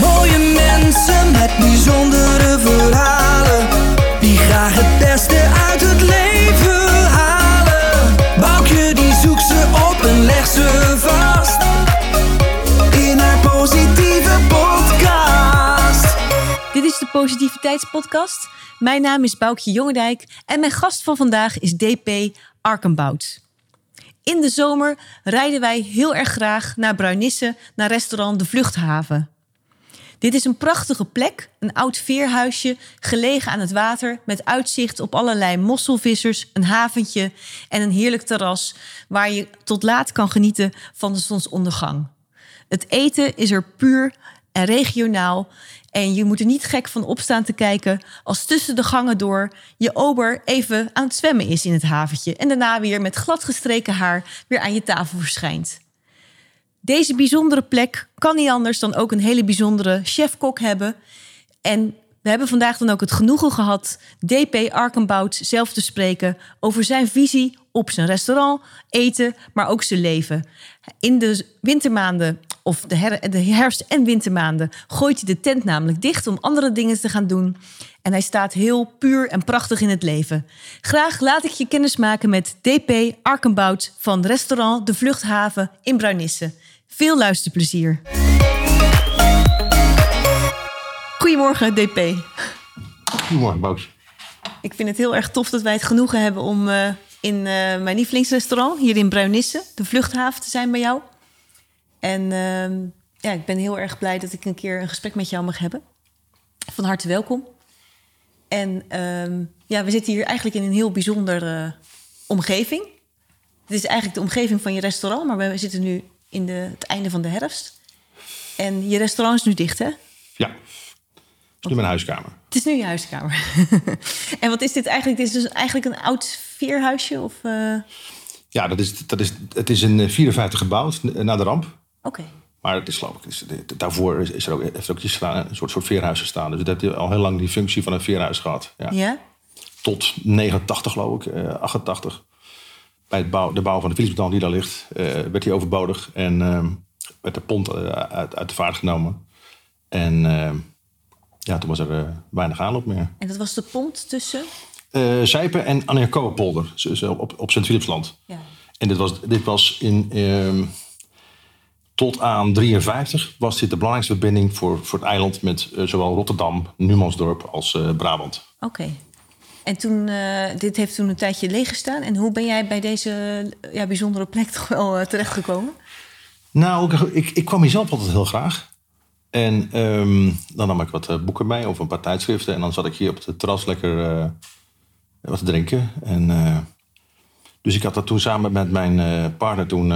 Mooie mensen met bijzondere verhalen Die graag het beste uit het leven halen Boukje die zoekt ze op en legt ze vast In haar positieve podcast Dit is de Positiviteitspodcast. Mijn naam is Boukje Jongendijk en mijn gast van vandaag is DP Arkenbout. In de zomer rijden wij heel erg graag naar Bruinisse, naar restaurant De Vluchthaven. Dit is een prachtige plek, een oud veerhuisje, gelegen aan het water... met uitzicht op allerlei mosselvissers, een haventje en een heerlijk terras... waar je tot laat kan genieten van de zonsondergang. Het eten is er puur en regionaal. En je moet er niet gek van opstaan te kijken als tussen de gangen door je ober even aan het zwemmen is in het haventje. En daarna weer met gladgestreken haar weer aan je tafel verschijnt. Deze bijzondere plek kan niet anders dan ook een hele bijzondere chef-kok hebben. En we hebben vandaag dan ook het genoegen gehad DP Arkenbout zelf te spreken over zijn visie op zijn restaurant, eten, maar ook zijn leven. In de wintermaanden, of de, her- de herfst- en wintermaanden, gooit hij de tent namelijk dicht om andere dingen te gaan doen. En hij staat heel puur en prachtig in het leven. Graag laat ik je kennis maken met DP Arkenbout van restaurant De Vluchthaven in Bruinisse. Veel luisterplezier. Goedemorgen, DP. Goedemorgen, Boos. Ik vind het heel erg tof dat wij het genoegen hebben om eh, in eh, mijn lievelingsrestaurant hier in Bruinisse, de vluchthaven, te zijn bij jou. En ehm, ja, ik ben heel erg blij dat ik een keer een gesprek met jou mag hebben. Van harte welkom. En ehm, ja, we zitten hier eigenlijk in een heel bijzondere omgeving. Het is eigenlijk de omgeving van je restaurant, maar we zitten nu in de, het einde van de herfst. En je restaurant is nu dicht, hè? Ja, het is nu mijn huiskamer. Het is nu je huiskamer. en wat is dit eigenlijk? Dit is dus eigenlijk een oud veerhuisje? Of, eh, Ja, dat is, dat is, het is in eh, 54 gebouwd, na de ramp. Oké. Maar het is geloof ik, is- daarvoor is, is er ook, heeft er ook een soort, soort veerhuis gestaan. Dus het heeft al heel lang die functie van een veerhuis gehad. Ja. Ja? Tot 89 geloof ik, eh, 88. Bij het bouw, de bouw van de Philipsbedal die daar ligt, eh, werd hij overbodig. En eh, werd de pont eh, uit, uit de vaart genomen. En eh, ja, toen was er eh, weinig aanloop meer. En dat was de pont tussen? Eh Zijpen en Annekoopolder, zo- zo op, op Sint-Philipsland. Ja. En dit was, dit was in. ehm, tot aan 53 was dit de belangrijkste verbinding voor, voor het eiland met eh, zowel Rotterdam, Numansdorp als eh, Brabant. Oké. En toen, eh, dit heeft toen een tijdje leeg gestaan. En hoe ben jij bij deze ja, bijzondere plek toch wel terechtgekomen? Nou, ik, ik, ik kwam hier zelf altijd heel graag. En ehm, dan nam ik wat boeken mee of een paar tijdschriften. En dan zat ik hier op het terras lekker wat te drinken. En, dus ik had dat toen samen met mijn partner toen...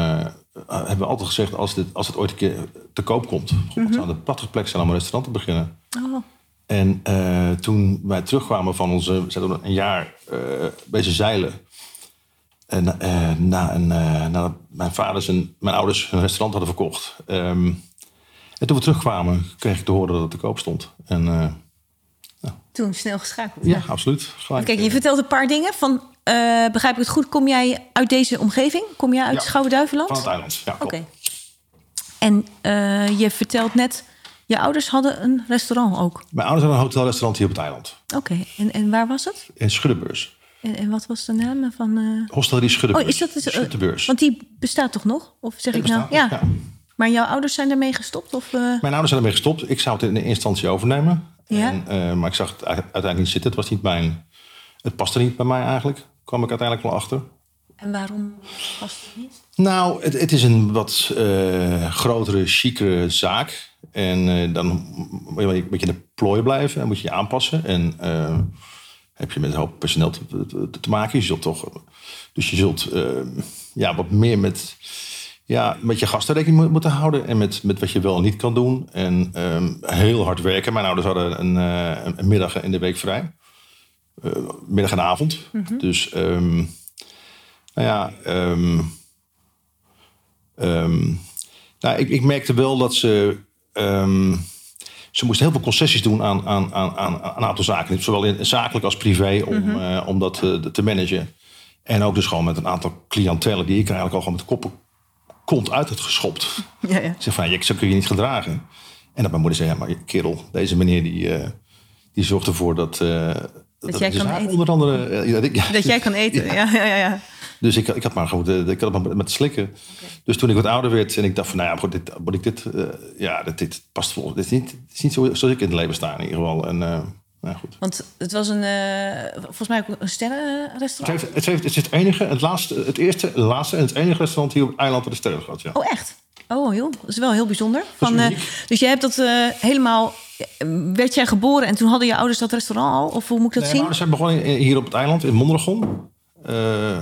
eh, hebben we altijd gezegd, als, dit, als het ooit een keer te koop komt... God, het zou een prachtige plek zijn om een restaurant te beginnen. Oh, En eh, toen wij terugkwamen van onze... We zijn een jaar eh bezig zeilen. En na een, nadat mijn vader en mijn ouders hun restaurant hadden verkocht. Ehm, en toen we terugkwamen, kreeg ik te horen dat het te koop stond. En eh, toen snel geschakeld. ja, absoluut. Gelijk. Kijk, je vertelt een paar dingen. Van, begrijp ik het goed? Kom jij uit deze omgeving? Kom jij uit Ja, Schouwen-Duiveland? Van het eiland, ja. Oké. En eh, je vertelt net, je ouders hadden een restaurant ook. Mijn ouders hadden een hotelrestaurant hier op het eiland. Oké, en, en waar was het? In Schuddebeurs. En, en wat was de naam van... eh, Hostellerie Schuddebeurs. Oh, is dat... dus, eh, Schuddebeurs. want die bestaat toch nog? Of zeg Die ik nou? Ja. Maar jouw ouders zijn ermee gestopt? Of, eh, Mijn ouders zijn ermee gestopt. Ik zou het in de instantie overnemen. Ja. En, eh, maar ik zag het uiteindelijk niet zitten. Het was niet mijn... Het paste niet bij mij eigenlijk. Kwam ik uiteindelijk wel achter. En waarom was het niet? Nou, het, het is een wat eh, grotere, chicere zaak. En eh, dan moet je een beetje in de plooi blijven en moet je je aanpassen. En eh, heb je met een hoop personeel te, te, te maken. Je zult toch, dus je zult ja, wat meer met, ja, met je gasten rekening mo- moeten houden. En met, met wat je wel en niet kan doen. En ehm, heel hard werken. Mijn ouders hadden een, een- een middag in de week vrij. Eh, middag en avond. Dus ehm, nou ja, ehm, ehm, nou, ik, ik merkte wel dat ze. ze moesten heel veel concessies doen aan, aan, aan, aan aan een aantal zaken. Zowel in, zakelijk als privé, om, eh, om dat eh, te managen. En ook dus gewoon met een aantal cliëntelen die ik eigenlijk al gewoon met de koppen kont uit had geschopt. Ja, ja. Zeg van, ja, zo kun je niet gedragen. En dat mijn moeder zei, ja, maar kerel, deze meneer die, eh, die zorgt ervoor dat... dat, jij kan eten. onder andere... ja, dat ik- ja, Dat jij kan eten. Ja, ja, ja. ja. dus ik, ik had maar de- ik had het maar met slikken. Dus toen ik wat ouder werd en ik dacht van, nou ja, goed, dit, moet ik dit, eh, ja, dit, dit past vol. Dit is niet, dit is niet zo, zoals ik in het leven sta in ieder geval. En, eh, nou goed. Want het was een, eh, volgens mij ook een Het, sterrenrestaurant. heeft, het, heeft, het is het enige, het laatste, het eerste, het laatste en het enige restaurant hier op het eiland dat de sterren gehad. Ja. Oh, echt? Oh, joh. Dat is wel heel bijzonder. Dat Van, eh, dus jij hebt dat eh, helemaal... Werd jij geboren en toen hadden je ouders dat restaurant al? Of hoe moet ik dat Nee, zien? mijn ouders zijn begonnen hier op het eiland, in Mondragon. Eh,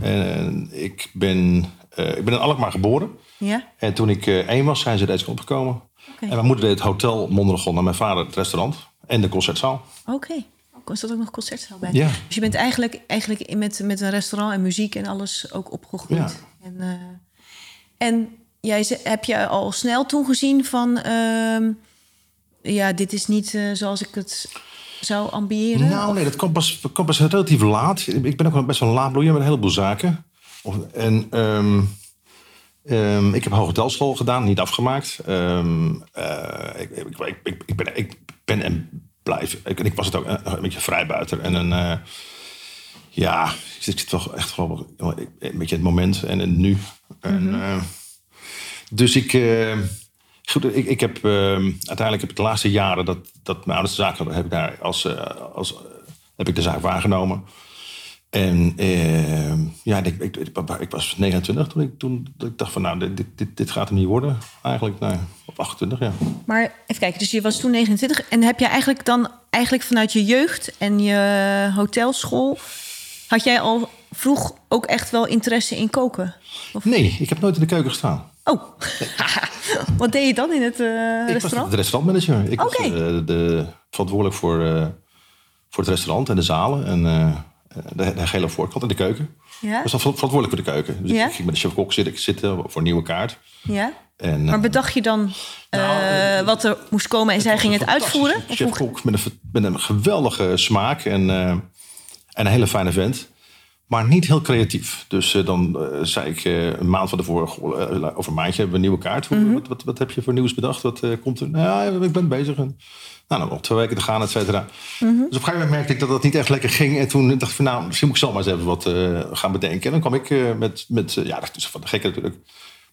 en ik ben, eh, ik ben in Alkmaar geboren. Ja? En toen ik eh, één was, zijn ze deze opgekomen. En mijn moeder deed het hotel Mondragon en mijn vader het restaurant en de concertzaal. Oké. Oh, Er zat ook nog concertzaal bij. Ja. Dus je bent eigenlijk, eigenlijk met, met een restaurant en muziek en alles ook opgegroeid. Ja. En, eh, en jij, heb je al snel toen gezien van... ehm, ja, dit is niet eh, zoals ik het zou ambiëren? Nou, nee, dat kwam pas, kwam pas relatief laat. Ik ben ook best wel een laadbloeier met een heleboel zaken. Of- En ehm, ehm, ik heb hotelschool gedaan, niet afgemaakt. Eh, ik, ik, ik, ben, ik ben en blijf. Ik, en ik was het ook een, een beetje vrijbuiter. En een, eh, ja, ik zit toch echt wel een beetje het moment en het nu. En, eh, dus ik. eh, Goed, ik, ik heb ehm, uiteindelijk heb ik de laatste jaren dat, dat mijn ouders de zaak hadden, heb ik daar als, eh, als heb ik de zaak waargenomen. En ehm, ja, ik, ik, ik, was 29 toen ik, toen ik dacht van nou, dit, dit, dit gaat hem niet worden. Eigenlijk, nee, op 28, ja. Maar even kijken, dus je was toen 29 en heb je eigenlijk dan eigenlijk vanuit je jeugd en je hotelschool had jij al vroeg ook echt wel interesse in koken? Nee, ik heb nooit in de keuken gestaan. Oh, wat deed je dan in het eh, Ik was restaurant? de restaurantmanager. Ik was eh, de, verantwoordelijk voor, eh, voor het restaurant en de zalen en de, de gele voorkant en de keuken. Ja? Ik was dan ver- verantwoordelijk voor de keuken. Dus Ja? ik ging met de chef-kok zitten, zitten voor een nieuwe kaart. Ja? En, Maar bedacht je dan eh, wat er moest komen en zij ging het uitvoeren? Chef-kok met een, met een geweldige smaak en, en een hele fijne vent. Maar niet heel creatief. Dus eh, dan eh, zei ik eh, een maand van tevoren... over een maandje hebben we een nieuwe kaart. Mhm. Wat, wat, wat heb je voor nieuws bedacht? Wat komt er? Nou ja, ik ben bezig. En, nou, dan nog twee weken te gaan, et cetera. Mhm. Dus op een gegeven moment merkte ik dat dat niet echt lekker ging. En toen dacht ik van, nou, misschien moet ik zelf maar eens even wat gaan bedenken. En dan kwam ik met, met ja, dat is van de gekke natuurlijk.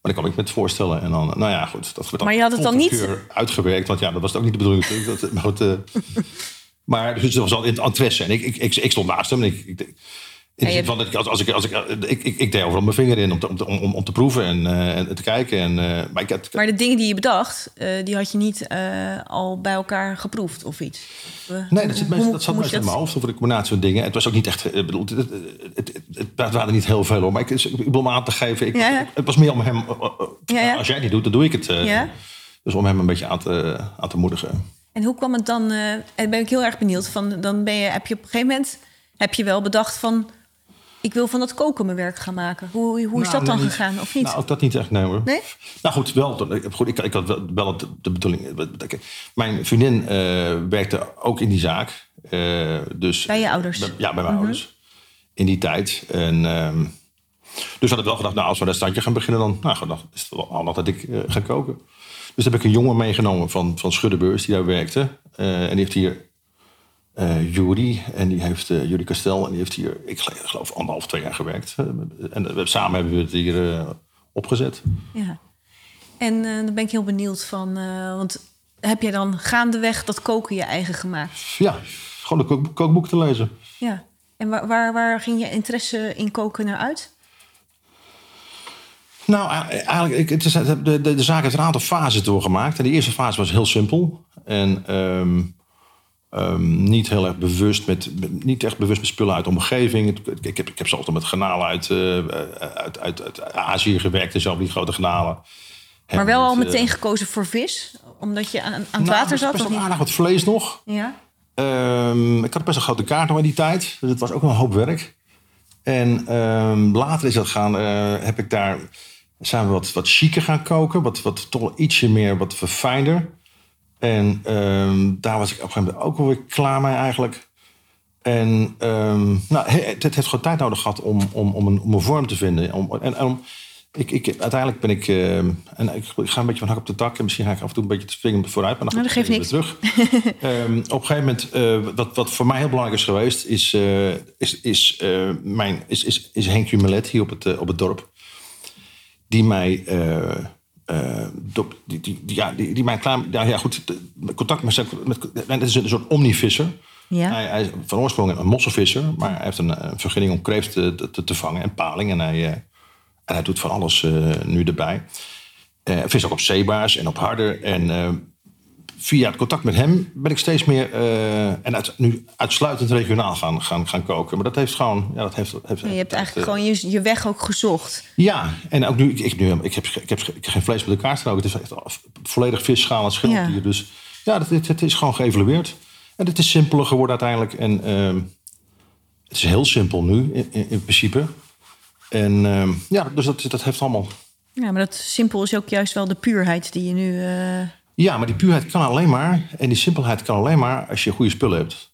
Maar dan kwam ik met voorstellen. En dan, nou ja, goed. Dat werd Maar je had het dan niet- uitgewerkt. Want ja, dat was ook niet de bedoeling natuurlijk. Dat, maar goed, maar dus dat was al in het interesse. En ik, ik, ik, ik stond naast hem. En ik, ik, als, als ik, als ik, ik, ik, ik deed overal mijn vinger in om te, om, om, om te proeven en, eh, en te kijken. En, eh, maar ik had, Maar de dingen die je bedacht, eh, die had je niet eh, al bij elkaar geproefd of iets? Eh, Nee, dat, zit hoe dat zat meestal in mijn hoofd over de combinatie van dingen. Het was ook niet echt. eh, bedoel, het, het, het, waren er niet heel veel hoor. Maar ik, ik me aan te geven. Ik, Ja, ja. Het was meer om hem. eh, eh, Ja. Als jij het niet doet, dan doe ik het. eh. Dus om hem een beetje aan te, aan te moedigen. En hoe kwam het dan? eh, en ben ik heel erg benieuwd. Van, dan ben je, heb je op een gegeven moment heb je wel bedacht van... ik wil van dat koken mijn werk gaan maken. Hoe, hoe is Nou, dat dan nee, gegaan, of niet? Nou, ook dat niet echt, nee hoor. Nee? Nou goed, wel. Goed, ik, ik had wel, de, de bedoeling. eh, Mijn vriendin eh, werkte ook in die zaak. eh, dus, Bij je ouders? Bij- ja, bij mijn ouders. In die tijd. En, ehm, dus we hadden wel gedacht, nou, als we een restaurantje gaan beginnen... dan nou, is het wel handig dat ik ga koken. Dus heb ik een jongen meegenomen van, van Schuddebeurs die daar werkte. En die heeft hier eh Jury. En die heeft uh, Jury Kastel. En die heeft hier, ik geloof, anderhalf, twee jaar gewerkt. Eh, en we, samen hebben we het hier opgezet. Ja. En dan ben ik heel benieuwd van... want heb jij dan gaandeweg dat koken je eigen gemaakt? Ja, gewoon een kook, kookboek te lezen. Ja. En waar, waar, waar ging je interesse in koken naar uit? Nou, eigenlijk, het is, de, de, de zaak heeft een aantal fases doorgemaakt. En de eerste fase was heel simpel. En ehm, ehm, niet heel erg bewust met, niet echt bewust met spullen uit de omgeving. Ik heb, ik heb zelfs nog met granalen uit, eh, uit, uit, uit Azië gewerkt en zo, die grote granalen. Maar wel al Met, eh, meteen gekozen voor vis? Omdat je aan, aan het nou, water er zat? best wel aardig wat vlees nog. Ja? Ehm, ik had best een grote kaart nog in die tijd. Dus het was ook een hoop werk. En ehm, later is dat gaan, eh, heb ik daar, zijn we wat, wat chiquer gaan koken. Wat, wat toch ietsje meer, wat verfijnder. En ehm, daar was ik op een gegeven moment ook wel weer klaar mee eigenlijk. En ehm, nou, he- het heeft gewoon tijd nodig gehad om, om, om, een, om een vorm te vinden. Om, en, en om, ik, ik, uiteindelijk ben ik... ehm, en ik, ik ga een beetje van hak op de tak. En misschien ga ik af en toe een beetje te springen vooruit. Maar dan Nou, ga ik dat weer terug. Op een gegeven moment... eh, wat, wat voor mij heel belangrijk is geweest... is, eh, is, is, eh, mijn, is, is, is Henk Jumelet hier op het, op het dorp. Die mij... eh, die, die, die, ja, die, die klaar... Ja, ja, goed. Contact met... met het is een soort omnivisser. Ja. Hij, hij is van oorsprong een mosselvisser, maar hij heeft een, een vergunning om kreeft te, te, te vangen en paling. En hij, eh, en hij doet van alles eh, nu erbij. Eh, Hij vis ook op zeebaars en op harder. En via het contact met hem ben ik steeds meer eh, en uit, nu uitsluitend regionaal gaan, gaan, gaan koken. Maar dat heeft gewoon. Ja, dat heeft, heeft, je hebt eigenlijk eh, gewoon je, je weg ook gezocht. ja, en ook nu, ik, ik, nu, ik, heb, ik, heb, ik heb geen vlees de kaart geroken. Het is echt volledig vis, schaal en schilddier. Ja. Dus ja, dat, het, het is gewoon geëvalueerd. En het is simpeler geworden uiteindelijk. En ehm, het is heel simpel nu, in, in, in principe. En ehm, ja, dus dat, dat heeft allemaal... Ja, maar dat simpel is ook juist wel de puurheid die je nu... Ja, maar die puurheid kan alleen maar... en die simpelheid kan alleen maar als je goede spullen hebt.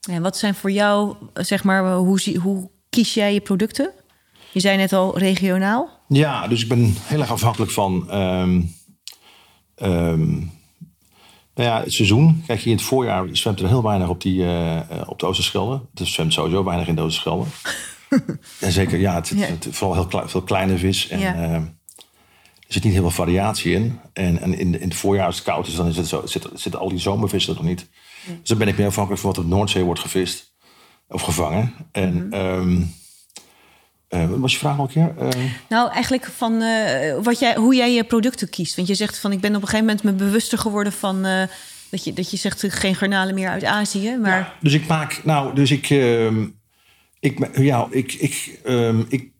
Ja, wat zijn voor jou, zeg maar, hoe, hoe kies jij je producten? Je zei net al regionaal. Ja, dus ik ben heel erg afhankelijk van... ehm, ehm, nou ja, het seizoen. Kijk, hier in het voorjaar zwemt er heel weinig op, die, eh, op de Oosterschelde. Er zwemt sowieso weinig in de Oosterschelde. en zeker, ja, het, het- vooral heel veel kleine vis. En, Ja. eh, er zit niet heel veel variatie in. En, en in, in het voorjaar als het koud is, dan is het zo, zitten, zitten al die zomervissen er nog niet. Dus dan ben ik meer afhankelijk van wat op Noordzee wordt gevist. Of gevangen. En... ehm, eh, wat was je vraag nog een keer? Eh, Nou, eigenlijk van eh, wat jij, hoe jij je producten kiest. Want je zegt van, ik ben op een gegeven moment me bewuster geworden van... dat, je, dat je zegt, geen garnalen meer uit Azië. Maar Ja, dus ik maak, nou, dus ik, ehm, ik, ja, ik, ik, ehm, ik,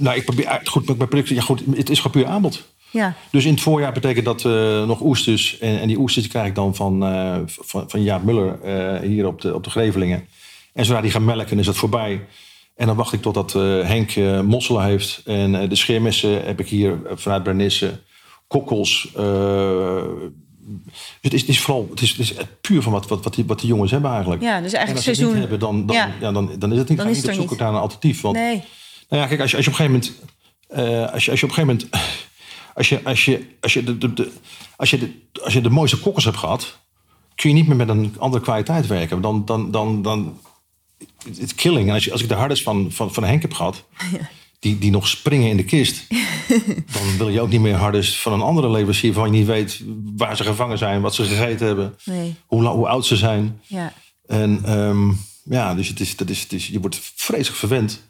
nou, ik probeer, uit- goed, met mijn producten, ja, goed, het is gewoon puur aanbod. ja, Dus in het voorjaar betekent dat eh, nog oesters. En, en die oesters krijg ik dan van, eh, van, van Jaap Muller eh, hier op de, op de Grevelingen. En zodra die gaan melken, is dat voorbij. En dan wacht ik totdat eh Henk eh, mosselen heeft. En eh, de scheermessen heb ik hier eh, vanuit Bernisse. Kokkels. eh, het, is, het is vooral het is, het is puur van wat, wat, wat, die, wat die jongens hebben eigenlijk. Ja, dus eigenlijk en als ze het seizoen- niet hebben, dan, dan, Ja. ja. dan, dan is het niet. Dan is je het niet op zoek naar een alternatief. Want nee. Nou ja, kijk, als je, als je op een gegeven moment. eh, als, je, als je op een gegeven moment. Als je, als je, als je, de, de, de- als je, de, als je de mooiste kokkers hebt gehad. kun je niet meer met een andere kwaliteit werken. Dan. dan, dan, dan het killing. En als, je, als ik de hardest van, van, van Henk heb gehad. Die, die nog springen in de kist. dan wil je ook niet meer hardest van een andere leverancier. van je niet weet waar ze gevangen zijn. wat ze gegeten hebben. Nee. Hoe, hoe oud ze zijn. Ja. En ehm, ja, dus het is, dat is, het is, je wordt vreselijk verwend.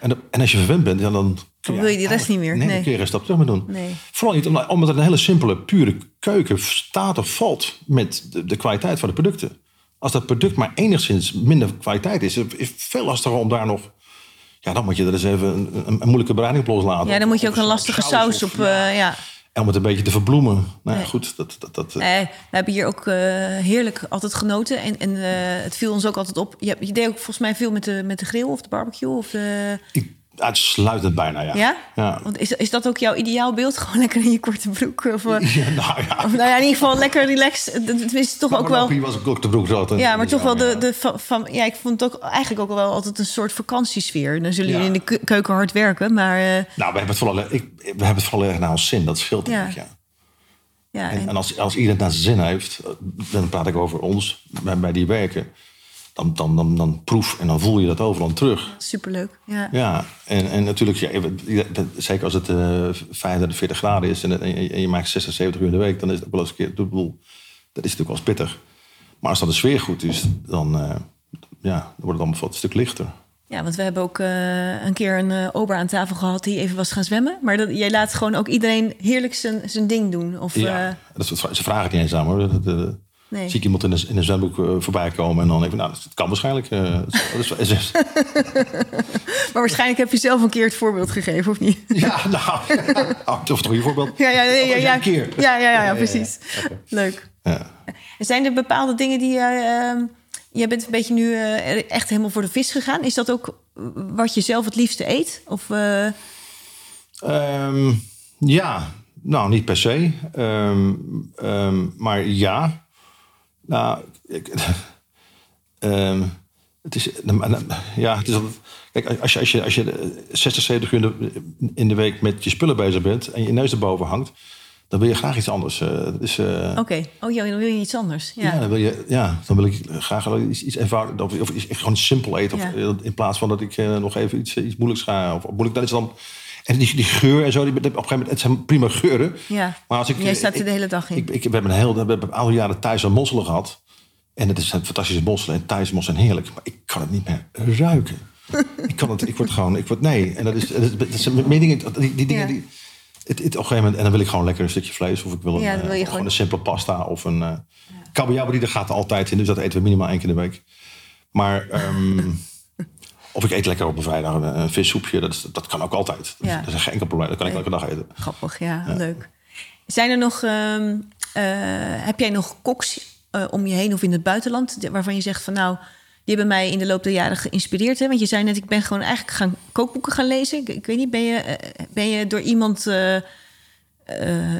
En, en als je verwend bent, ja, dan... Dan wil je die rest niet meer, Nee, je een stap terug meer doen. Nee. Vooral niet omdat, omdat het een hele simpele, pure keuken staat of valt met de, de kwaliteit van de producten. Als dat product maar enigszins minder kwaliteit is, is het veel lastiger om daar nog... Ja, dan moet je er eens even een, een, een moeilijke bereiding op loslaten. ja, dan moet je ook een lastige saus op... eh, ja. Om het een beetje te verbloemen. Nou Nee. goed, dat... dat, dat eh, Nee, we hebben hier ook eh, heerlijk altijd genoten. En, en eh, het viel ons ook altijd op. Je, je deed ook volgens mij veel met de, met de grill of de barbecue. Of de... ik, uitsluitend bijna, ja. Ja? Ja. Want is, is dat ook jouw ideaalbeeld? Gewoon lekker in je korte broek? Of, eh, Ja, nou ja. of nou ja, in ieder geval lekker relaxed. Dat dat is toch ook wel... Was ik ook de broek zat. Ja, maar toch wel de, de van, van- ja, ik vond het ook eigenlijk ook wel altijd een soort vakantiesfeer. Dan zullen jullie in de keu- keuken hard werken, maar eh, Nou, we hebben het vooral, ik, we hebben het vooral erg naar ons zin. Dat scheelt Ja. denk ik, ja. ja, En, en- en als, als iedereen het naar zijn zin heeft, dan praat ik over ons, bij, bij die werken. Dan, dan, dan, dan proef en dan voel je dat overal terug. superleuk. Ja. Ja, en, en natuurlijk, ja, zeker als het 35, 40 graden is en, en, je, en je maakt 60, 70 uur in de week, dan is het ook wel eens een keer, bedoel, dat is natuurlijk wel eens pittig. Maar als dan de sfeer goed is, dan, eh, ja, dan wordt het allemaal wat een stuk lichter. Ja, want we hebben ook eh, een keer een eh, ober aan tafel gehad die even was gaan zwemmen. Maar dat, jij laat gewoon ook iedereen heerlijk zijn, ding doen. Of, Ja, dat is, ze vragen het niet eens aan hoor. Dat, dat- Nee. Zie ik iemand in een, in een zwembroek eh, voorbij komen en dan even, nou, dat kan waarschijnlijk. eh, dat is, is, maar waarschijnlijk heb je zelf een keer het voorbeeld gegeven, of niet? ja, nou, oh, dat is toch een voorbeeld. Ja, ja, ja, Oh, ja, ja, ja. een keer. Ja, ja, ja, ja, precies. Leuk. Ja. En Zijn er bepaalde dingen die je... ehm, jij bent een beetje nu eh, echt helemaal voor de vis gegaan. Is dat ook wat je zelf het liefste eet? Of, eh, Ehm, ja, nou, niet per se. Ehm, maar ja. Nou, ik, Ehm, het is, ja, het is kijk, als je, als je, als je 60, 70 uur in de week met je spullen bezig bent en je neus erboven hangt, dan wil je graag iets anders. Uh, Oké, oh ja, dan wil je iets anders. Ja, ja, dan, wil je, ja dan wil ik graag iets, iets eenvoudigs of, of iets, gewoon simpel eten. Of, in plaats van dat ik nog even iets, iets moeilijks ga. Of, moeilijk, dat is dan. En die, die geur en zo, die, op een gegeven moment, het zijn prima geuren. Ja, maar als ik, jij staat er de hele dag in. Ik, ik, we hebben een heel, we hebben aantal jaren thuis al mosselen gehad. En het is een fantastische mosselen. En thuis mosselen heerlijk. Maar ik kan het niet meer ruiken. ik kan het, ik word gewoon, ik word nee. En dat is, dat, zijn meer dingen, die, die dingen die het, het, op een gegeven moment, en dan wil ik gewoon lekker een stukje vlees. Of ik wil, een, ja, wil gewoon... een simpele pasta of een uh, kabeljauw. Die er gaat er altijd in. Dus dat eten we minimaal één keer in de week. Maar... Um, of ik eet lekker op een vrijdag een, een vissoepje. Dat, is, dat kan ook altijd. Dat, ja. dat is geen enkel probleem. Dat kan ik elke dag eten. Grappig, ja. Leuk. Zijn er nog... Um, uh, heb jij nog koks om je heen of in het buitenland... waarvan je zegt van nou die hebben mij in de loop der jaren geïnspireerd. Hè? Want je zei net, ik ben gewoon eigenlijk gaan kookboeken gaan lezen. Ik, ik weet niet, ben je, eh, ben je door iemand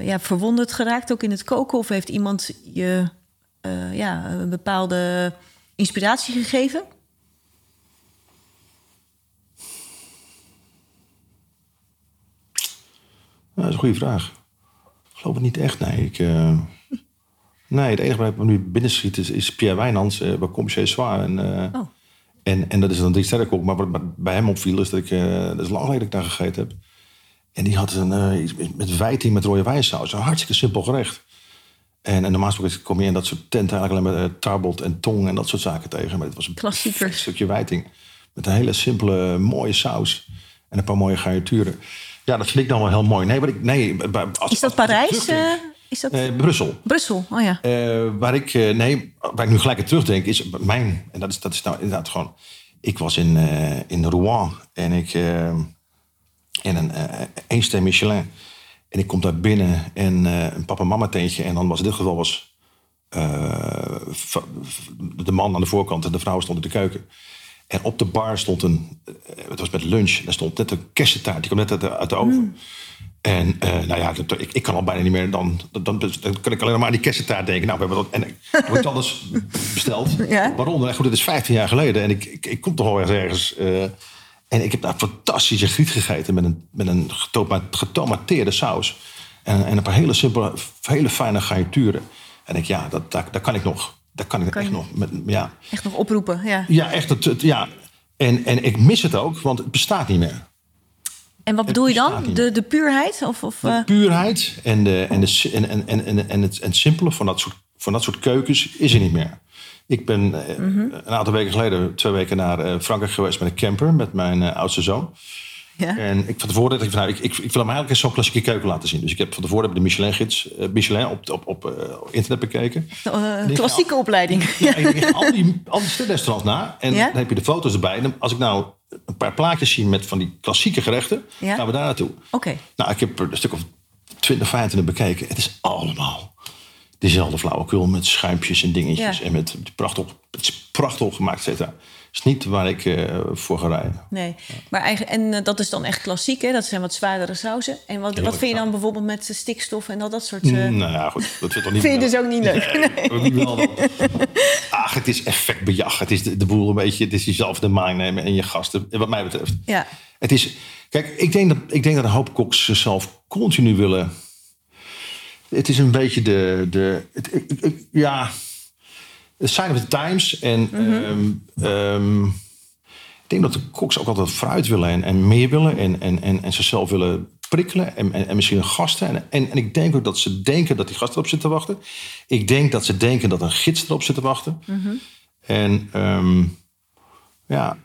ja, verwonderd geraakt ook in het koken? Of heeft iemand je ja, een bepaalde inspiratie gegeven? Dat is een goede vraag. Ik geloof het niet echt, nee. Ik, Nee, het enige waar ik nu binnen schiet is, is Pierre Wijnands uh, bij Commissaire Zwaar. En, uh, oh. en, en dat is een drie sterrenkok. Maar wat bij hem opviel is dat ik, dat is lang geleden dat ik daar gegeten heb. En die had een, iets met wijting met rode wijnsaus. Een hartstikke simpel gerecht. En, en normaal gesproken kom je in dat soort tent eigenlijk alleen met tarbot en tong en dat soort zaken tegen. Maar het was een Klassieker. stukje wijting. Met een hele simpele, mooie saus. En een paar mooie garnituren. Ja, dat vind ik dan wel heel mooi. Nee, maar ik, nee, als, is dat Parijs? Is dat... Uh, Brussel. Brussel, oh ja. Uh, waar, ik, uh, nee, waar ik nu gelijk aan terugdenk is mijn... En dat is, dat is nou inderdaad gewoon... Ik was in, in Rouen en ik... in een één ster Michelin. En ik kom daar binnen en een papa mama teentje. En dan was in dit geval was... de man aan de voorkant en de vrouw stond in de keuken. En op de bar stond een... Het was met lunch. Daar stond net een kersentaart. Die kwam net uit de, uit de oven. Mm. En uh, nou ja, dat, ik, ik, kan al bijna niet meer. Dan, dan, dan, kan ik alleen maar aan die kersentaart denken. Nou, we hebben dat. En ik heb anders besteld. Ja? Waaronder? Goed, het is 15 jaar geleden. En ik, ik, ik kom toch wel ergens. Uh, en ik heb daar fantastische griet gegeten. Met een, met een getomateerde saus. En, en een paar hele simpele, hele fijne garnituren. En ik, ja, dat, daar, daar kan ik nog. Daar kan ik echt nog. Met, ja. Echt nog oproepen, ja. Ja, echt. Het, het, ja. En, en ik mis het ook, want het bestaat niet meer. En wat bedoel je dan? De, de puurheid? Of, of, de uh... puurheid en, de, en, de, en, en, en, en, het, en simpele van dat, soort, van dat soort keukens is er niet meer. Ik ben mm -hmm. een aantal weken geleden, twee weken naar uh, Frankrijk geweest met een camper met mijn oudste zoon. Ja. En ik van tevoren dacht ik, van, nou, ik, ik, ik wil hem eigenlijk eens zo'n klassieke keuken laten zien. Dus ik heb van tevoren heb de Michelin-gids uh, Michelin op, op, op internet bekeken. klassieke opleiding. Ja, ik al die, al die restaurants na. En ja? dan heb je de foto's erbij. En als ik nou een paar plaatjes zien met van die klassieke gerechten. Gaan we daar naartoe. Oké. Nou, ik heb er een stuk of 20, 25 bekeken. Het is allemaal dezelfde flauwekul met schuimpjes en dingetjes. En met prachtig, het is prachtig gemaakt, et is niet waar ik uh, voor ga rijden. Nee, maar eigenlijk, en uh, dat is dan echt klassiek, hè? Dat zijn wat zwaardere sauzen. En wat, wat vind je dan bijvoorbeeld met stikstof en al dat soort... Uh... Nou ja, goed, dat vind, toch niet vind je dus ook niet leuk? Nee, nee. Wel Ach, het is effectbejag. Het is de, de, boel een beetje... Het is jezelf de maan nemen en je gasten, wat mij betreft. Ja. Het is... Kijk, ik denk dat, ik denk dat een hoop koks zichzelf continu willen... Het is een beetje de... de het, ik, ik, ja sign of the times. En mm -hmm. ik denk dat de koks ook altijd fruit willen en, en meer willen. En, en, en, en zichzelf willen prikkelen. En, en, en misschien gasten. En, en, en, ik denk ook dat ze denken dat die gasten erop zitten te wachten. Ik denk dat ze denken dat een gids erop zit te wachten. -hmm. En um, ja,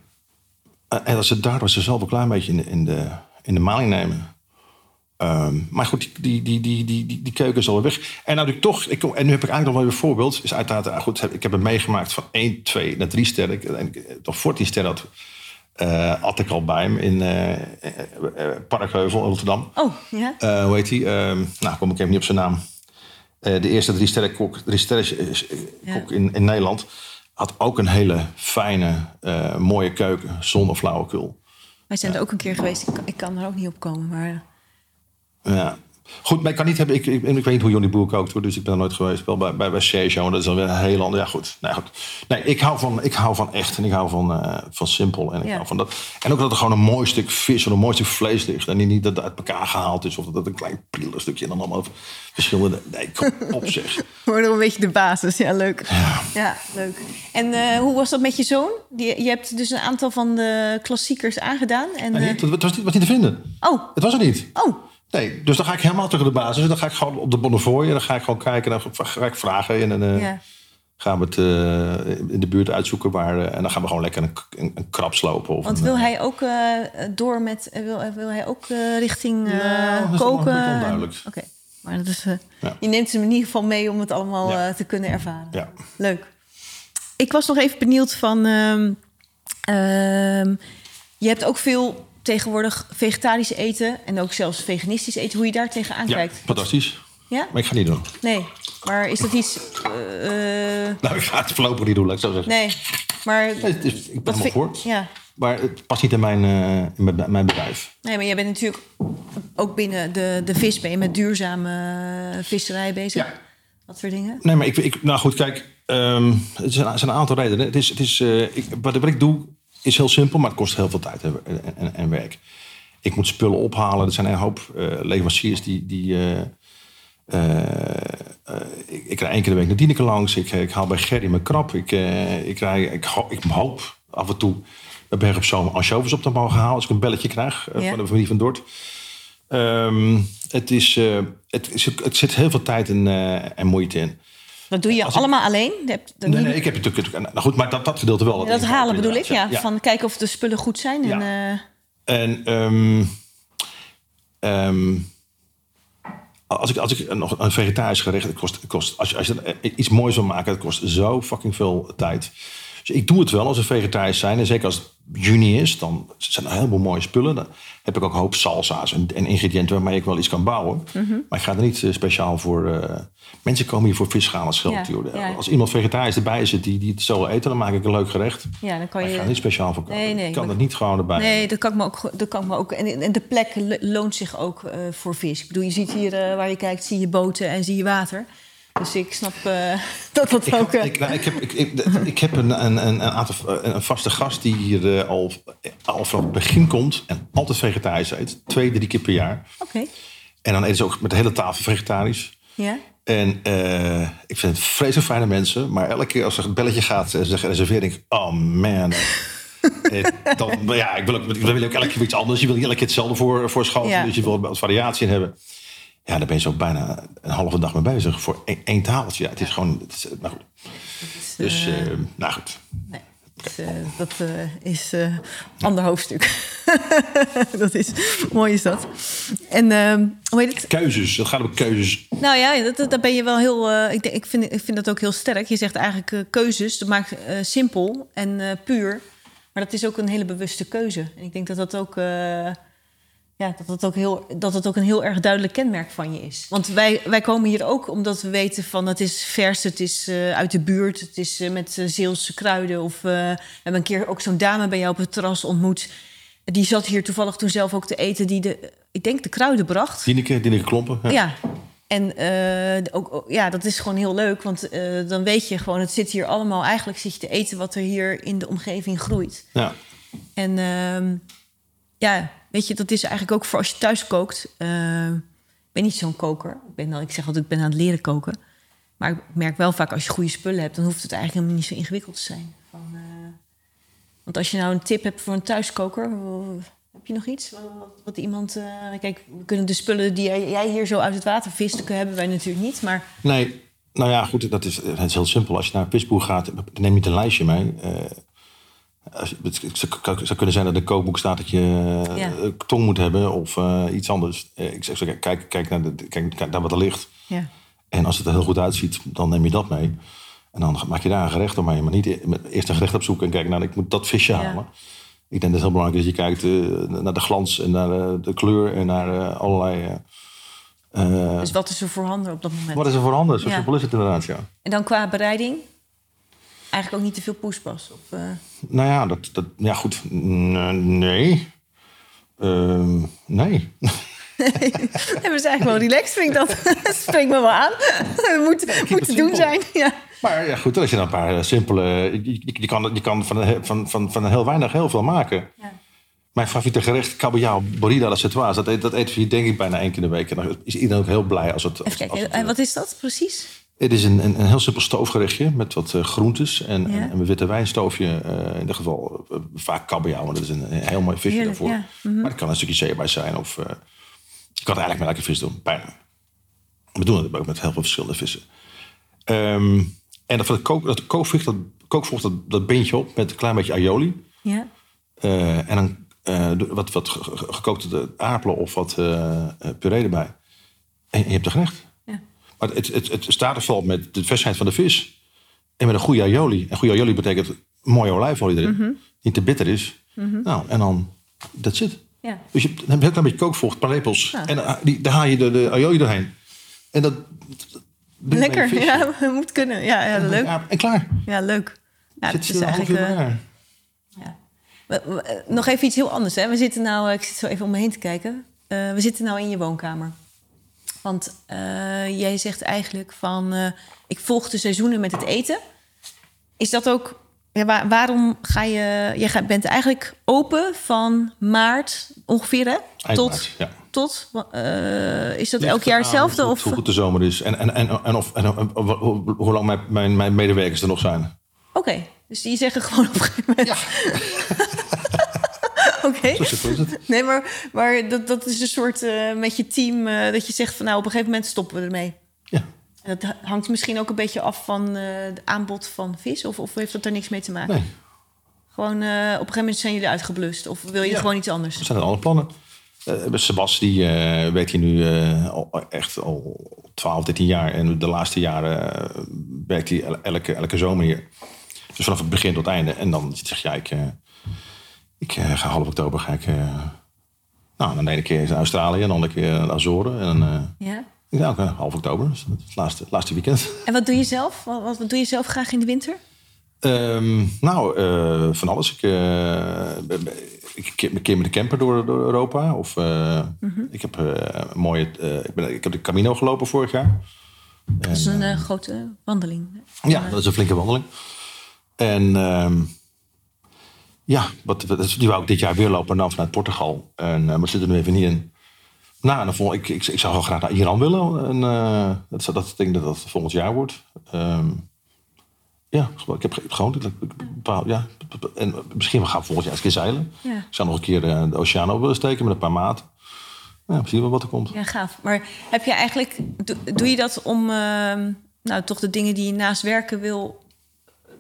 en dat ze daardoor zichzelf een klein beetje in de, in de, in de maling nemen. Um, maar goed, die, die, die, die, die, die keuken is alweer weg. En ik toch, ik, en nu heb ik eigenlijk nog wel weer een voorbeeld. Is uiteraard, ah, goed, ik heb het meegemaakt van 1, 2 naar 3 sterren. En toch 14 sterren had, uh, had ik al bij hem in uh, Parkheuvel Rotterdam. Oh, ja. hoe heet hij? Um, nou, kom ik even niet op zijn naam. de eerste drie sterren kok, drie sterren kok in, in Nederland. Had ook een hele fijne, mooie keuken zonder flauwekul. Wij zijn er ook een keer geweest. Ik, ik kan er ook niet op komen, maar... Ja. Goed, maar ik kan niet hebben. Ik, ik, ik weet niet hoe Johnny Boer kookt, dus ik ben er nooit geweest. Wel bij, bij, bij Sergio, dat is dan weer een heel ander. Ja, goed. Nee, goed. nee ik, hou van, ik hou van echt en ik hou van, eh, van simpel. En, ik Ja. hou van dat. en ook dat er gewoon een mooi stuk vis of een mooi stuk vlees ligt. En niet dat het uit elkaar gehaald is of dat het een klein prielig stukje en dan allemaal verschillende. Nee, kom op zeg. Wordt nog een beetje de basis. Ja, leuk. Ja, leuk. En eh, hoe was dat met je zoon? Die, je hebt dus een aantal van de klassiekers aangedaan. En, Nee, eh, het was niet, was niet te vinden. oh, Het was er niet. oh, Nee, dus dan ga ik helemaal terug naar de basis. Dan ga ik gewoon op de Bonnefoy. En dan ga ik gewoon kijken. En dan ga ik vragen. En dan eh, ja. gaan we het eh, in de buurt uitzoeken. Waar, eh, en dan gaan we gewoon lekker een, een, een krab slopen. Of Want wil hij ook door met... wil, wil hij ook richting dat is koken? onduidelijk. Oké. Maar dat is, Ja. je neemt hem in ieder geval mee om het allemaal Ja. te kunnen ervaren. Ja. Leuk. Ik was nog even benieuwd van... ehm, ehm, je hebt ook veel tegenwoordig vegetarisch eten... en ook zelfs veganistisch eten. Hoe je daar tegenaan ja, kijkt. fantastisch. Ja? Maar ik ga niet doen. Nee. Maar is dat iets... eh, eh, Nou, ik ga het voorlopig niet doen, laat ik zo zeggen. nee. Maar... Nee, het is- ik ben helemaal voor. Ja. Maar het past niet in mijn, eh, in mijn, bedrijf. Nee, maar jij bent natuurlijk ook binnen de, de vis ben je met duurzame visserij bezig. Ja. Dat soort dingen. Nee, maar ik, ik nou goed, kijk. ehm, het zijn, een aantal redenen. Het is, het is, ik, wat, wat ik doe is heel simpel, maar het kost heel veel tijd en, en, en werk. Ik moet spullen ophalen. Er zijn een hoop eh, leveranciers die... die eh, eh, ik, ik rij één keer de week naar Dieneke langs. Ik, ik haal bij Gerry mijn krap. Ik, ik, rij, ik, ho- ik hoop af en toe bij Berg op Zoom anchovies op te mogen halen... als ik een belletje krijg Ja. van de familie van Dort. Ehm, het, is, het, het zit heel veel tijd en, en moeite in. Dat doe je Als ik- allemaal alleen? Je hebt Nee, nee, ik heb natuurlijk... Nou goed, maar dat, dat gedeelte wel. dat inkopen, halen bedoel ik, ja. Van kijken of de spullen goed zijn. En, eh, En ehm, ehm, als ik, als ik nog een vegetarisch gerecht, kost, kost als je, als je iets moois wil maken, het kost zo fucking veel tijd. Dus ik doe het wel als we vegetarisch zijn. En zeker als het juni is, dan zijn er een heleboel mooie spullen. Dan heb ik ook een hoop salsa's en, en ingrediënten waarmee ik wel iets kan bouwen. Mhm. Maar ik ga er niet eh, speciaal voor... eh, mensen komen hier voor visschalen geld. Ja. Als iemand vegetarisch erbij zit die, die het zo wil eten, dan maak ik een leuk gerecht. ja, dan kan Maar ik ga er je... niet speciaal voor kopen. Nee, nee, ik kan er niet gewoon erbij. Nee, dat kan ik me ook. Dat kan ik me ook en, en de plek lo- loont zich ook eh, voor vis. Ik bedoel, je ziet hier waar je kijkt, zie je boten en zie je water. Dus ik snap eh, dat dat Ik, ook. eh, ik, nou, ik heb, ik, ik, ik heb een, een, een, een, aantal, een vaste gast die hier eh, al, al vanaf het begin komt en altijd vegetarisch eet. Twee, drie keer per jaar. Oké. En dan eten ze ook met de hele tafel vegetarisch. Ja. En ik vind het vreselijk fijne mensen. Maar elke keer als er een belletje gaat en ze zeggen reserveer, denk ik, oh man. Dan, ja, ik wil ook, dan wil je ook elke keer iets anders. Je wil niet elke keer hetzelfde voor, voor schoten. Ja. Dus je wil wat variatie in hebben. Ja, daar ben je zo bijna een halve dag mee bezig voor één, tafeltje. Ja, het is gewoon, het is, nou goed. Dus, eh, nou goed. Nee, dus, eh, dat eh, is eh ander hoofdstuk. dat is mooi is dat. En hoe heet het? Keuzes, het gaat om keuzes. Nou ja, dat, dat, daar ben je wel heel. eh, ik, denk, ik, vind, ik vind dat ook heel sterk. Je zegt eigenlijk eh, keuzes. Dat maakt eh, simpel en eh, puur. Maar dat is ook een hele bewuste keuze. En ik denk dat dat ook. Ja, dat, dat, ook heel, dat het ook een heel erg duidelijk kenmerk van je is. Want wij, wij komen hier ook omdat we weten van het is vers, het is eh, uit de buurt, het is eh, met eh, Zeelse kruiden. Of we hebben een keer ook zo'n dame bij jou op het terras ontmoet. Die zat hier toevallig toen zelf ook te eten, die de, ik denk de kruiden bracht. Dieneke, Dieneke Klompen. Ja. Ja. En ook, ja, dat is gewoon heel leuk. Want dan weet je gewoon, het zit hier allemaal... Eigenlijk zit je te eten wat er hier in de omgeving groeit. Ja. En ehm, ja, weet je, dat is eigenlijk ook voor als je thuis kookt. eh, ik ben niet zo'n koker. Ik, ben, ik zeg altijd, ik ben aan het leren koken. Maar ik merk wel vaak, als je goede spullen hebt... dan hoeft het eigenlijk helemaal niet zo ingewikkeld te zijn. Van, eh, want als je nou een tip hebt voor een thuiskoker... eh, heb je nog iets? Wat, iemand... kijk, we kunnen de spullen die jij, hier zo uit het water vist... dat hebben wij natuurlijk niet, maar... Nee, nou ja, goed, dat is, het is heel simpel. Als je naar visboer gaat, neem je een lijstje mee. Als het zou, kunnen zijn dat in een kookboek staat dat je eh, Ja. een tong moet hebben of eh, iets anders. Eh, ik zeg, zo, kijk, kijk, naar de, kijk, kijk naar wat er ligt. Ja, En als het er heel goed uitziet, dan neem je dat mee. En dan maak je daar een gerecht omheen. Maar niet e- eerst een gerecht opzoeken en kijken, nou, ik moet dat visje Ja. halen. Ik denk dat het heel belangrijk is dat je kijkt eh, naar de glans en naar eh, de kleur en naar eh, allerlei... eh, eh, dus wat is er voorhanden op dat moment? wat is er voorhanden? Zo simpel is het inderdaad, ja. En dan qua bereiding? Eigenlijk ook niet te veel poespas. Of, eh, Nou ja, dat, dat, ja goed. Nee. Ehm, nee. we zijn eigenlijk wel relaxed, vind ik dat. Spreekt me wel aan. Dat moet, moet te doen zijn. Ja. Maar ja, goed, als je dan een paar eh, simpele... Je, kan, je kan van, een- van, van, van heel weinig heel veel maken. Ja. Mijn favoriete gerecht, kabeljauw de Cetoise. Dat, eet- dat eten we hier denk ik bijna één keer in de week. En dan is iedereen ook heel blij als het... Als, Even als kijken, het, en wat is dat precies? Het is een, een, een heel simpel stoofgerechtje met wat eh, groentes en, Ja. en een witte wijnstoofje. eh, in dit geval eh, vaak kabeljauw, want dat is een, een heel mooi visje Heerlijk, daarvoor. ja. Mhm. Maar het kan een stukje zeebaar zijn of... je kan het eigenlijk met elke vis doen, bijna. We doen het ook met heel veel verschillende vissen. Ehm, en dat, kook, dat kookvocht, dat, kookvocht, dat, dat bind je op met een klein beetje aioli. Ja. En dan wat, wat ge- ge- gekookte aardappelen of wat puree erbij. En je hebt een gerecht. Maar het, het, het staat of valt met de versheid van de vis. En met een goede aioli. En goede aioli betekent mooie olijfolie erin. Mhm. Niet te bitter is. Nou, en dan, that's it. Ja. Dus je hebt een heel klein beetje kookvocht, paar lepels. Ja. En dan, die, daar haal je de, de aioli doorheen. En dat... dat- Lekker, ja, moet kunnen. Ja, ja leuk. En klaar. Ja, leuk. Ja, Zit het is er eigenlijk... eh, bij. Ja. Eh, Nog even iets heel anders. Hè? We zitten nou, ik zit zo even om me heen te kijken. Eh, we zitten nou in je woonkamer. Want eh, jij zegt eigenlijk van, eh, ik volg de seizoenen met het eten. Is dat ook, ja, waar- waarom ga je, jij gaat, bent eigenlijk open van maart ongeveer hè? Eind tot, maart, ja. tot eh, is dat Ligt elk jaar hetzelfde? Of? hoe goed de zomer is. En, en, en, en, of, en, en- hoe- lang mijn, mijn, mijn medewerkers er nog zijn. Oké, dus die zeggen gewoon op een gegeven moment... Oké. Zo simpel is het. Nee, maar, maar dat, dat is een soort eh, met je team eh, dat je zegt van nou op een gegeven moment stoppen we ermee. Ja. En dat hangt misschien ook een beetje af van eh het aanbod van vis, of, of heeft dat daar niks mee te maken? Nee, Gewoon eh, op een gegeven moment zijn jullie uitgeblust, of wil je Ja. gewoon iets anders? er zijn alle plannen. Eh Sebas, die eh, werkt hier nu eh, al, echt al 12, 13 jaar. En de laatste jaren eh, werkt hij el- elke, elke zomer hier. Dus vanaf het begin tot het einde. En dan zeg je, ja, ik, eh, ik eh, ga half oktober ga ik... eh, nou, dan de ene keer is Australië, en de andere keer de Azoren. En eh, Ja. ja, oké, half oktober, dus het laatste, laatste weekend. En wat doe je zelf? Wat, wat, wat doe je zelf graag in de winter? Ehm, nou, van alles. Ik, ik keer, met de camper door, door Europa. Of eh, ik heb een mooie. ik, ben, ik heb de Camino gelopen vorig jaar. Dat is een grote wandeling. Ja, dat is een flinke wandeling. En ehm, ja, wat, wat- die wou ik dit jaar weer lopen, dan vanuit Portugal. En, eh, maar zit er nu even niet in. Nou, en dan vond ik, ik, ik zou wel graag naar Iran willen. En uh, dat, dat ik denk dat dat volgend jaar wordt. Ehm, ja, ik heb gewoon. ik- bepaal- Ja, en misschien gaan we volgend jaar eens een keer zeilen. Ja. Ik zou nog een keer eh, de oceaan over willen steken met een paar maten. Ja, zien we wat er komt. Ja, gaaf. Maar heb je eigenlijk, doe, doe je dat om ehm, nou, toch de dingen die je naast werken wil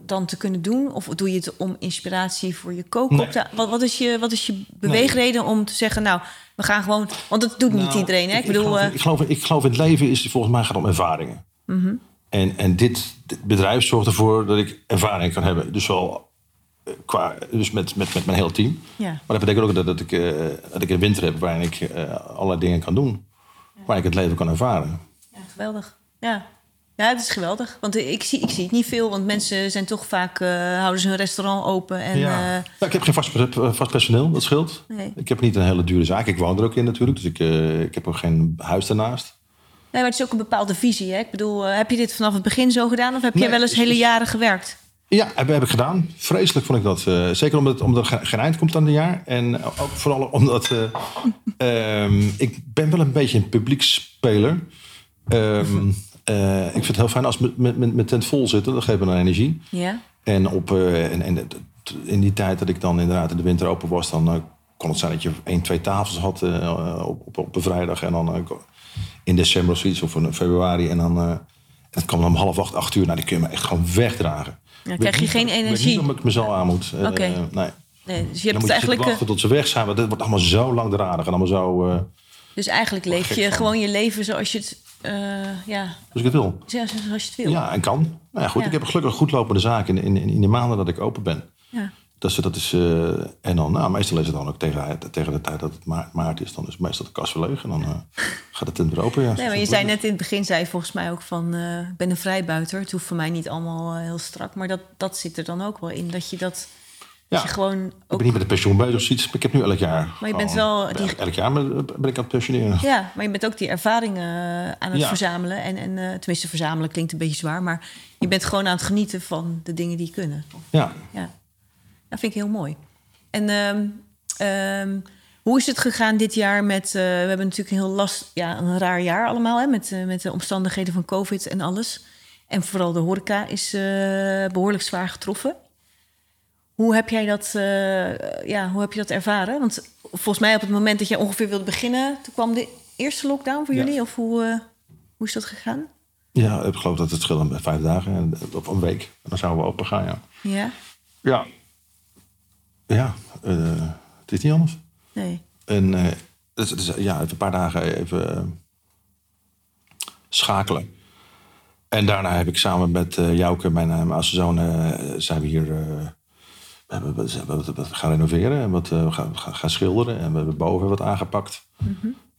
dan te kunnen doen? Of doe je het om inspiratie voor je koken Nee. wat, wat, is je, wat is je beweegreden om te zeggen, nou, we gaan gewoon... Want dat doet niet Nou, iedereen, hè? Ik, Ik, bedoel, geloof, eh, ik, geloof, ik geloof in het leven is volgens mij gaat om ervaringen. Mhm. En, en dit, dit bedrijf zorgt ervoor dat ik ervaring kan hebben. Dus wel eh, qua, dus met, met, met mijn hele team. ja. Maar dat betekent ook dat, dat, ik, eh, dat ik een winter heb waarin ik eh, allerlei dingen kan doen. Waar ik het leven kan ervaren. ja, geweldig. Ja. Ja, het is geweldig. Want ik zie, ik zie het niet veel, want mensen zijn toch vaak, eh, houden ze hun restaurant open. En, ja. eh, Nou, ik heb geen vast, vast personeel, dat scheelt. Nee. Ik heb niet een hele dure zaak. Ik woon er ook in natuurlijk. Dus ik, eh, ik heb ook geen huis daarnaast. nee, maar het is ook een bepaalde visie. Hè? Ik bedoel, eh, heb je dit vanaf het begin zo gedaan? Of heb je Nee, wel eens is- hele jaren gewerkt? Ja, heb, heb ik gedaan. Vreselijk vond ik dat. eh, zeker omdat, omdat er geen- eind komt aan het jaar. En ook vooral omdat... eh, ehm, ik ben wel een beetje een publieksspeler. Ehm, eh, ik vind het heel fijn als we met, met, met tent vol zitten. Dat geeft me een energie. Ja. En, op, eh, en, en in die tijd dat ik dan inderdaad in de winter open was... dan eh, kon het zijn dat je één, twee tafels had op, op, op een vrijdag. En dan in december of zoiets, of in februari. En dan... het kwam dan om half acht, acht uur. Nou, die kun je me echt gewoon wegdragen. Dan krijg je Weet geen niet- weet energie. niet of ik mezelf aan moet. Oké. nee. Nee, dus je Dan hebt moet het eigenlijk. wachten tot ze weg zijn. Want dit wordt allemaal zo langdradig en allemaal zo... Dus eigenlijk leef je gewoon je leven zoals je het, eh, ja, als ik het wil. zoals je het wil. Ja, en kan. Nou ja, goed, Ja. ik heb gelukkig goed lopende zaak in, in, in de maanden dat ik open ben. Ja. Dat is, dat is, eh, en dan, nou, meestal is het dan ook tegen, tegen de tijd dat het maart, maart is, dan is meestal de kast weer leeg. En dan eh, gaat het tent weer open. Ja. Nee, maar je zei net in het begin, zei volgens mij ook van, ik ben een vrijbuiter. Het hoeft voor mij niet allemaal heel strak, maar dat, dat zit er dan ook wel in. Dat je dat Dat je gewoon Ik ook... ben niet met de pensioen bezig of zoiets, maar ik heb nu elk jaar. Maar je bent wel die- Elk jaar ben ik aan het pensioneren. Ja, maar je bent ook die ervaringen eh, aan het Ja. verzamelen. En, en eh, tenminste, verzamelen klinkt een beetje zwaar. Maar je bent gewoon aan het genieten van de dingen die kunnen. Ja. Ja, dat vind ik heel mooi. En ehm, ehm, hoe is het gegaan dit jaar met... eh, we hebben natuurlijk een heel last, ja, een raar jaar allemaal... Hè, met, met de omstandigheden van covid en alles. En vooral de horeca is eh, behoorlijk zwaar getroffen. Hoe heb jij dat, eh, ja, hoe heb je dat ervaren? Want volgens mij op het moment dat jij ongeveer wilde beginnen... toen kwam de eerste lockdown voor Ja. jullie? Of hoe, eh, hoe is dat gegaan? Ja, ik geloof dat het scheelt met vijf dagen en op een week. En dan zouden we open gaan, ja. Ja? Ja. Ja, eh, het is niet anders. Nee. En eh, dus, dus, ja, even een paar dagen even schakelen. En daarna heb ik samen met Jouke, mijn, uh, mijn zoon, zijn we hier... we, gaan renoveren en wat, eh, we gaan, gaan, schilderen. En we hebben boven wat aangepakt.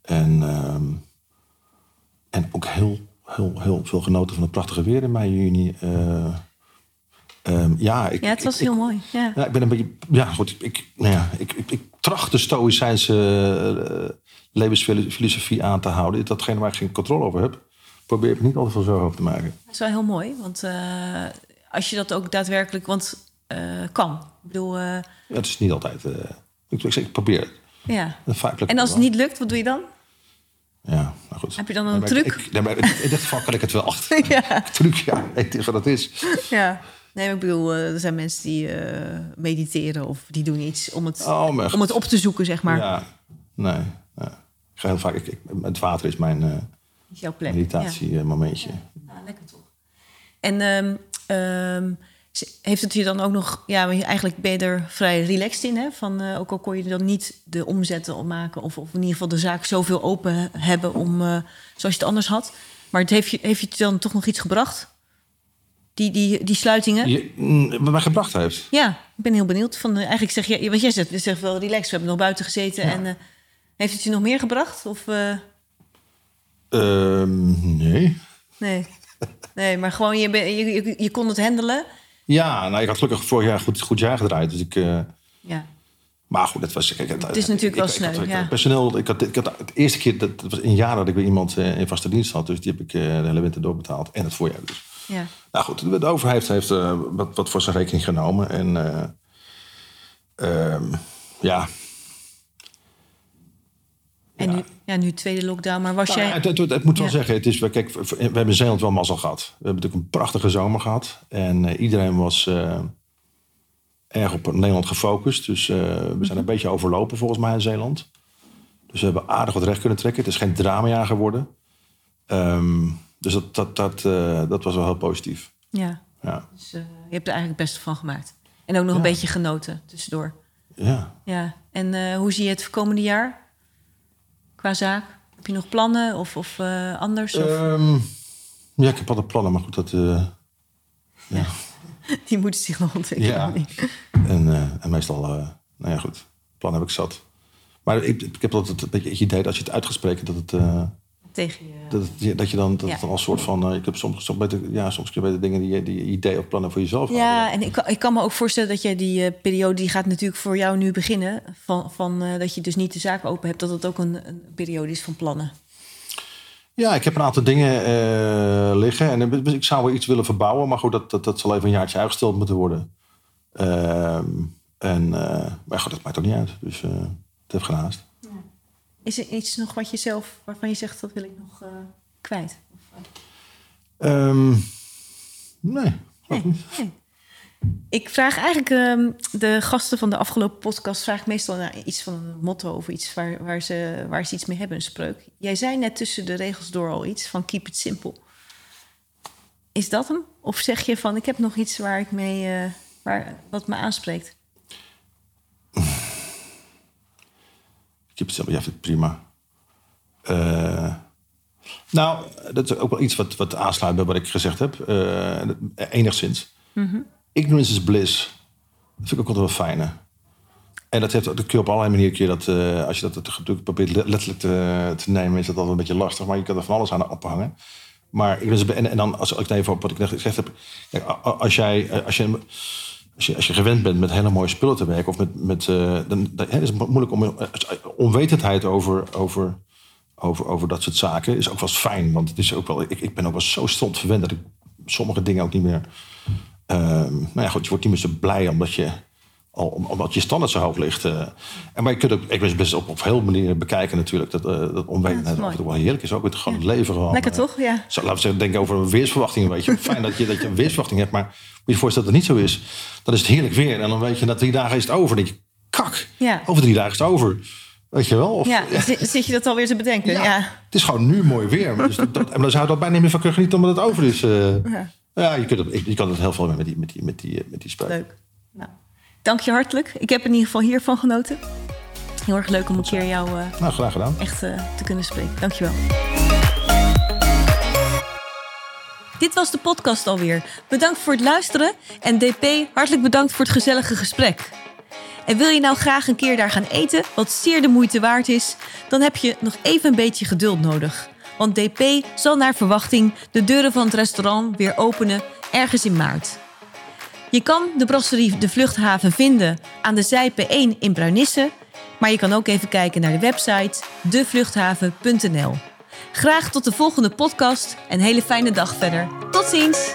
En, ehm, en ook heel, heel, heel veel genoten van het prachtige weer in mei, juni. Eh, ehm, ja, ik, Ja, het was ik- heel ik- mooi. Ja. ja, ik ben een beetje. Ja, goed. Ik, nou ja, ik, ik, ik tracht de Stoïcijnse eh, levensfilosofie aan te houden. Datgene waar ik geen controle over heb, probeer ik niet altijd veel zorgen over te maken. Dat is wel heel mooi, want als je dat ook daadwerkelijk want, kan. Ik bedoel, eh, Ja, het is niet altijd. eh, ik, ik, zeg, ik probeer het. ja. En als het niet lukt, wat doe je dan? Ja, nou goed. Heb je dan een Nee, maar truc? Ik, nee, maar in dit geval kan ik het wel achter. ja. Truc, ja. Het is wat het is. ja. Nee, maar ik bedoel, eh, er zijn mensen die eh, mediteren of die doen iets om het, Oh, maar om het op te zoeken, zeg maar. Ja, nee. ja. Ik ga heel vaak. Ik, ik, het water is mijn eh jouw plek. Ja. meditatiemomentje. Nou, lekker toch. En ze- heeft het je dan ook nog... Ja, eigenlijk ben je er vrij relaxed in, hè? Van, eh, ook al kon je dan niet de omzetten opmaken... Of, of in ieder geval de zaak zoveel open hebben om, eh, zoals je het anders had. Maar het heeft, je, heeft je dan toch nog iets gebracht? Die, die, die sluitingen? Ja. Je, mm, wat mij gebracht heeft. ik ben heel benieuwd. Van, eh, eigenlijk zeg je... Want jij zegt, je zegt wel relaxed, we hebben nog buiten gezeten. En heeft het je nog meer gebracht? Of... eh, Ehm, nee. nee. nee, maar gewoon je, je, je, je kon het handelen. Ja, nou, ik had gelukkig vorig jaar een goed, goed jaar gedraaid. Dus ik, eh, Ja. maar goed, het was... Kijk, het, is natuurlijk wel sneu, Ik, had- ik ja. personeel, ik had, ik had het eerste keer, dat, dat was in jaren dat ik weer iemand eh, in vaste dienst had. Dus die heb ik eh, de hele winter doorbetaald. En het voorjaar dus. Ja. Nou goed, de, de overheid heeft wat, wat voor zijn rekening genomen. En eh, ehm, ja, En nu, ja, nu tweede lockdown. Maar was Nou, jij... het, het, het moet wel Ja. zeggen, het is, we- kijk, we hebben in Zeeland wel mazzel gehad. We hebben natuurlijk een prachtige zomer gehad. En eh, iedereen was eh, erg op Nederland gefocust. Dus eh, we Mhm. zijn een beetje overlopen volgens mij in Zeeland. Dus we hebben aardig wat recht kunnen trekken. Het is geen dramajaar geworden. Ehm, dus dat, dat, dat, dat was wel heel positief. Ja, Ja, dus je hebt er eigenlijk het beste van gemaakt. En ook nog een beetje genoten tussendoor. ja. Ja. En hoe zie je het voor komende jaar? Qua zaak? Heb je nog plannen of, of eh, anders? Of, Ehm, ja, ik heb altijd plannen, maar goed, dat... eh, die moeten zich nog ontwikkelen. Ja. En, eh, en meestal, nou ja, goed, plan heb ik zat. Maar ik, ik heb altijd een beetje het idee dat als je het uitgesproken dat het, Tegen je. dat, dat je dan, dat Ja. het dan als soort van, eh, ik heb soms, soms beter, ja, soms je beter dingen die, je- die idee of plannen voor jezelf Ja, en ik, kan- ik kan me ook voorstellen dat je die eh, periode... die gaat natuurlijk voor jou nu beginnen... van, van eh, dat je dus niet de zaak open hebt... dat het ook een, een periode is van plannen. Ja, ik heb een aantal dingen liggen en eh, ik zou wel iets willen verbouwen, maar goed, dat, dat, dat zal even een jaartje uitgesteld moeten worden. Ehm, en, maar goed, dat maakt ook niet uit, dus het heeft geen haast. Is er iets nog wat je zelf... waarvan je zegt, dat wil ik nog eh, kwijt? Ehm, nee, Nee, nee. Ik vraag eigenlijk ehm, de gasten van de afgelopen podcast... vraag meestal naar iets van een motto of iets waar, waar, ze, waar ze iets mee hebben, een spreuk. Jij zei net tussen de regels door al iets van keep it simple. Is dat hem? Of zeg je van, ik heb nog iets waar ik mee... eh, waar, wat me aanspreekt? Ik heb het zelf, ja, vind ik prima. Eh, nou, dat is ook wel iets wat, wat aansluit bij wat ik gezegd heb. Eh, enigszins. Ignorance is bliss. Dat vind ik ook altijd wel fijne. En dat, heeft, dat kun je op allerlei manieren... Kun je dat, eh, als je dat natuurlijk probeert letterlijk te, te nemen... is dat altijd een beetje lastig. Maar je kan er van alles aan ophangen. Maar ignorance, en, en dan als ik even op wat ik net gezegd heb... Als jij... Als je Als je, als je gewend bent met hele mooie spullen te werken, of met. met eh, dan, is het moeilijk om. eh, Onwetendheid over, over, over, over dat soort zaken is ook wel fijn. Want het is ook wel. Ik, ik ben ook wel zo stond verwend dat ik sommige dingen ook niet meer. ehm, nou ja, goed, je wordt niet meer zo blij omdat je. Omdat je standaard zo hoog ligt. eh. en maar je kunt ook ik best op, op heel manieren bekijken natuurlijk. Dat, eh dat en toe wel heerlijk is. Ook het gewoon het leven gewoon. Lekker eh, toch? Ja. zo, laten we zeggen, denken over een weersverwachting. Weet je. Fijn dat je, dat je een weersverwachting hebt. Maar moet je je voorstellen dat het niet zo is. Dan is het heerlijk weer. En dan weet je dat drie dagen is het over. Dan denk je, kak, Ja. over drie dagen is het over. Weet je wel? Of, Ja, zi- zit je dat alweer te bedenken? ja, Ja. Het is gewoon nu mooi weer. Dus dat, dat- en dan zou je dat bijna niet meer van kunnen genieten omdat het over is. ja. je, kunt het, je kan het heel veel met die, met die, met die, met die spel. Leuk. Nou, dank je hartelijk. Ik heb in ieder geval hiervan genoten. Heel erg leuk om een keer jou eh, Nou, graag gedaan. echt eh, te kunnen spreken. Dankjewel. Dit was de podcast alweer. Bedankt voor het luisteren en DP, hartelijk bedankt voor het gezellige gesprek. En wil je nou graag een keer daar gaan eten, wat zeer de moeite waard is, dan heb je nog even een beetje geduld nodig. Want DP zal naar verwachting de deuren van het restaurant weer openen ergens in maart. Je kan de brasserie De Vluchthaven vinden aan de Zijpe 1 in Bruinisse. Maar je kan ook even kijken naar de website devluchthaven.nl. Graag tot de volgende podcast en hele fijne dag verder. Tot ziens!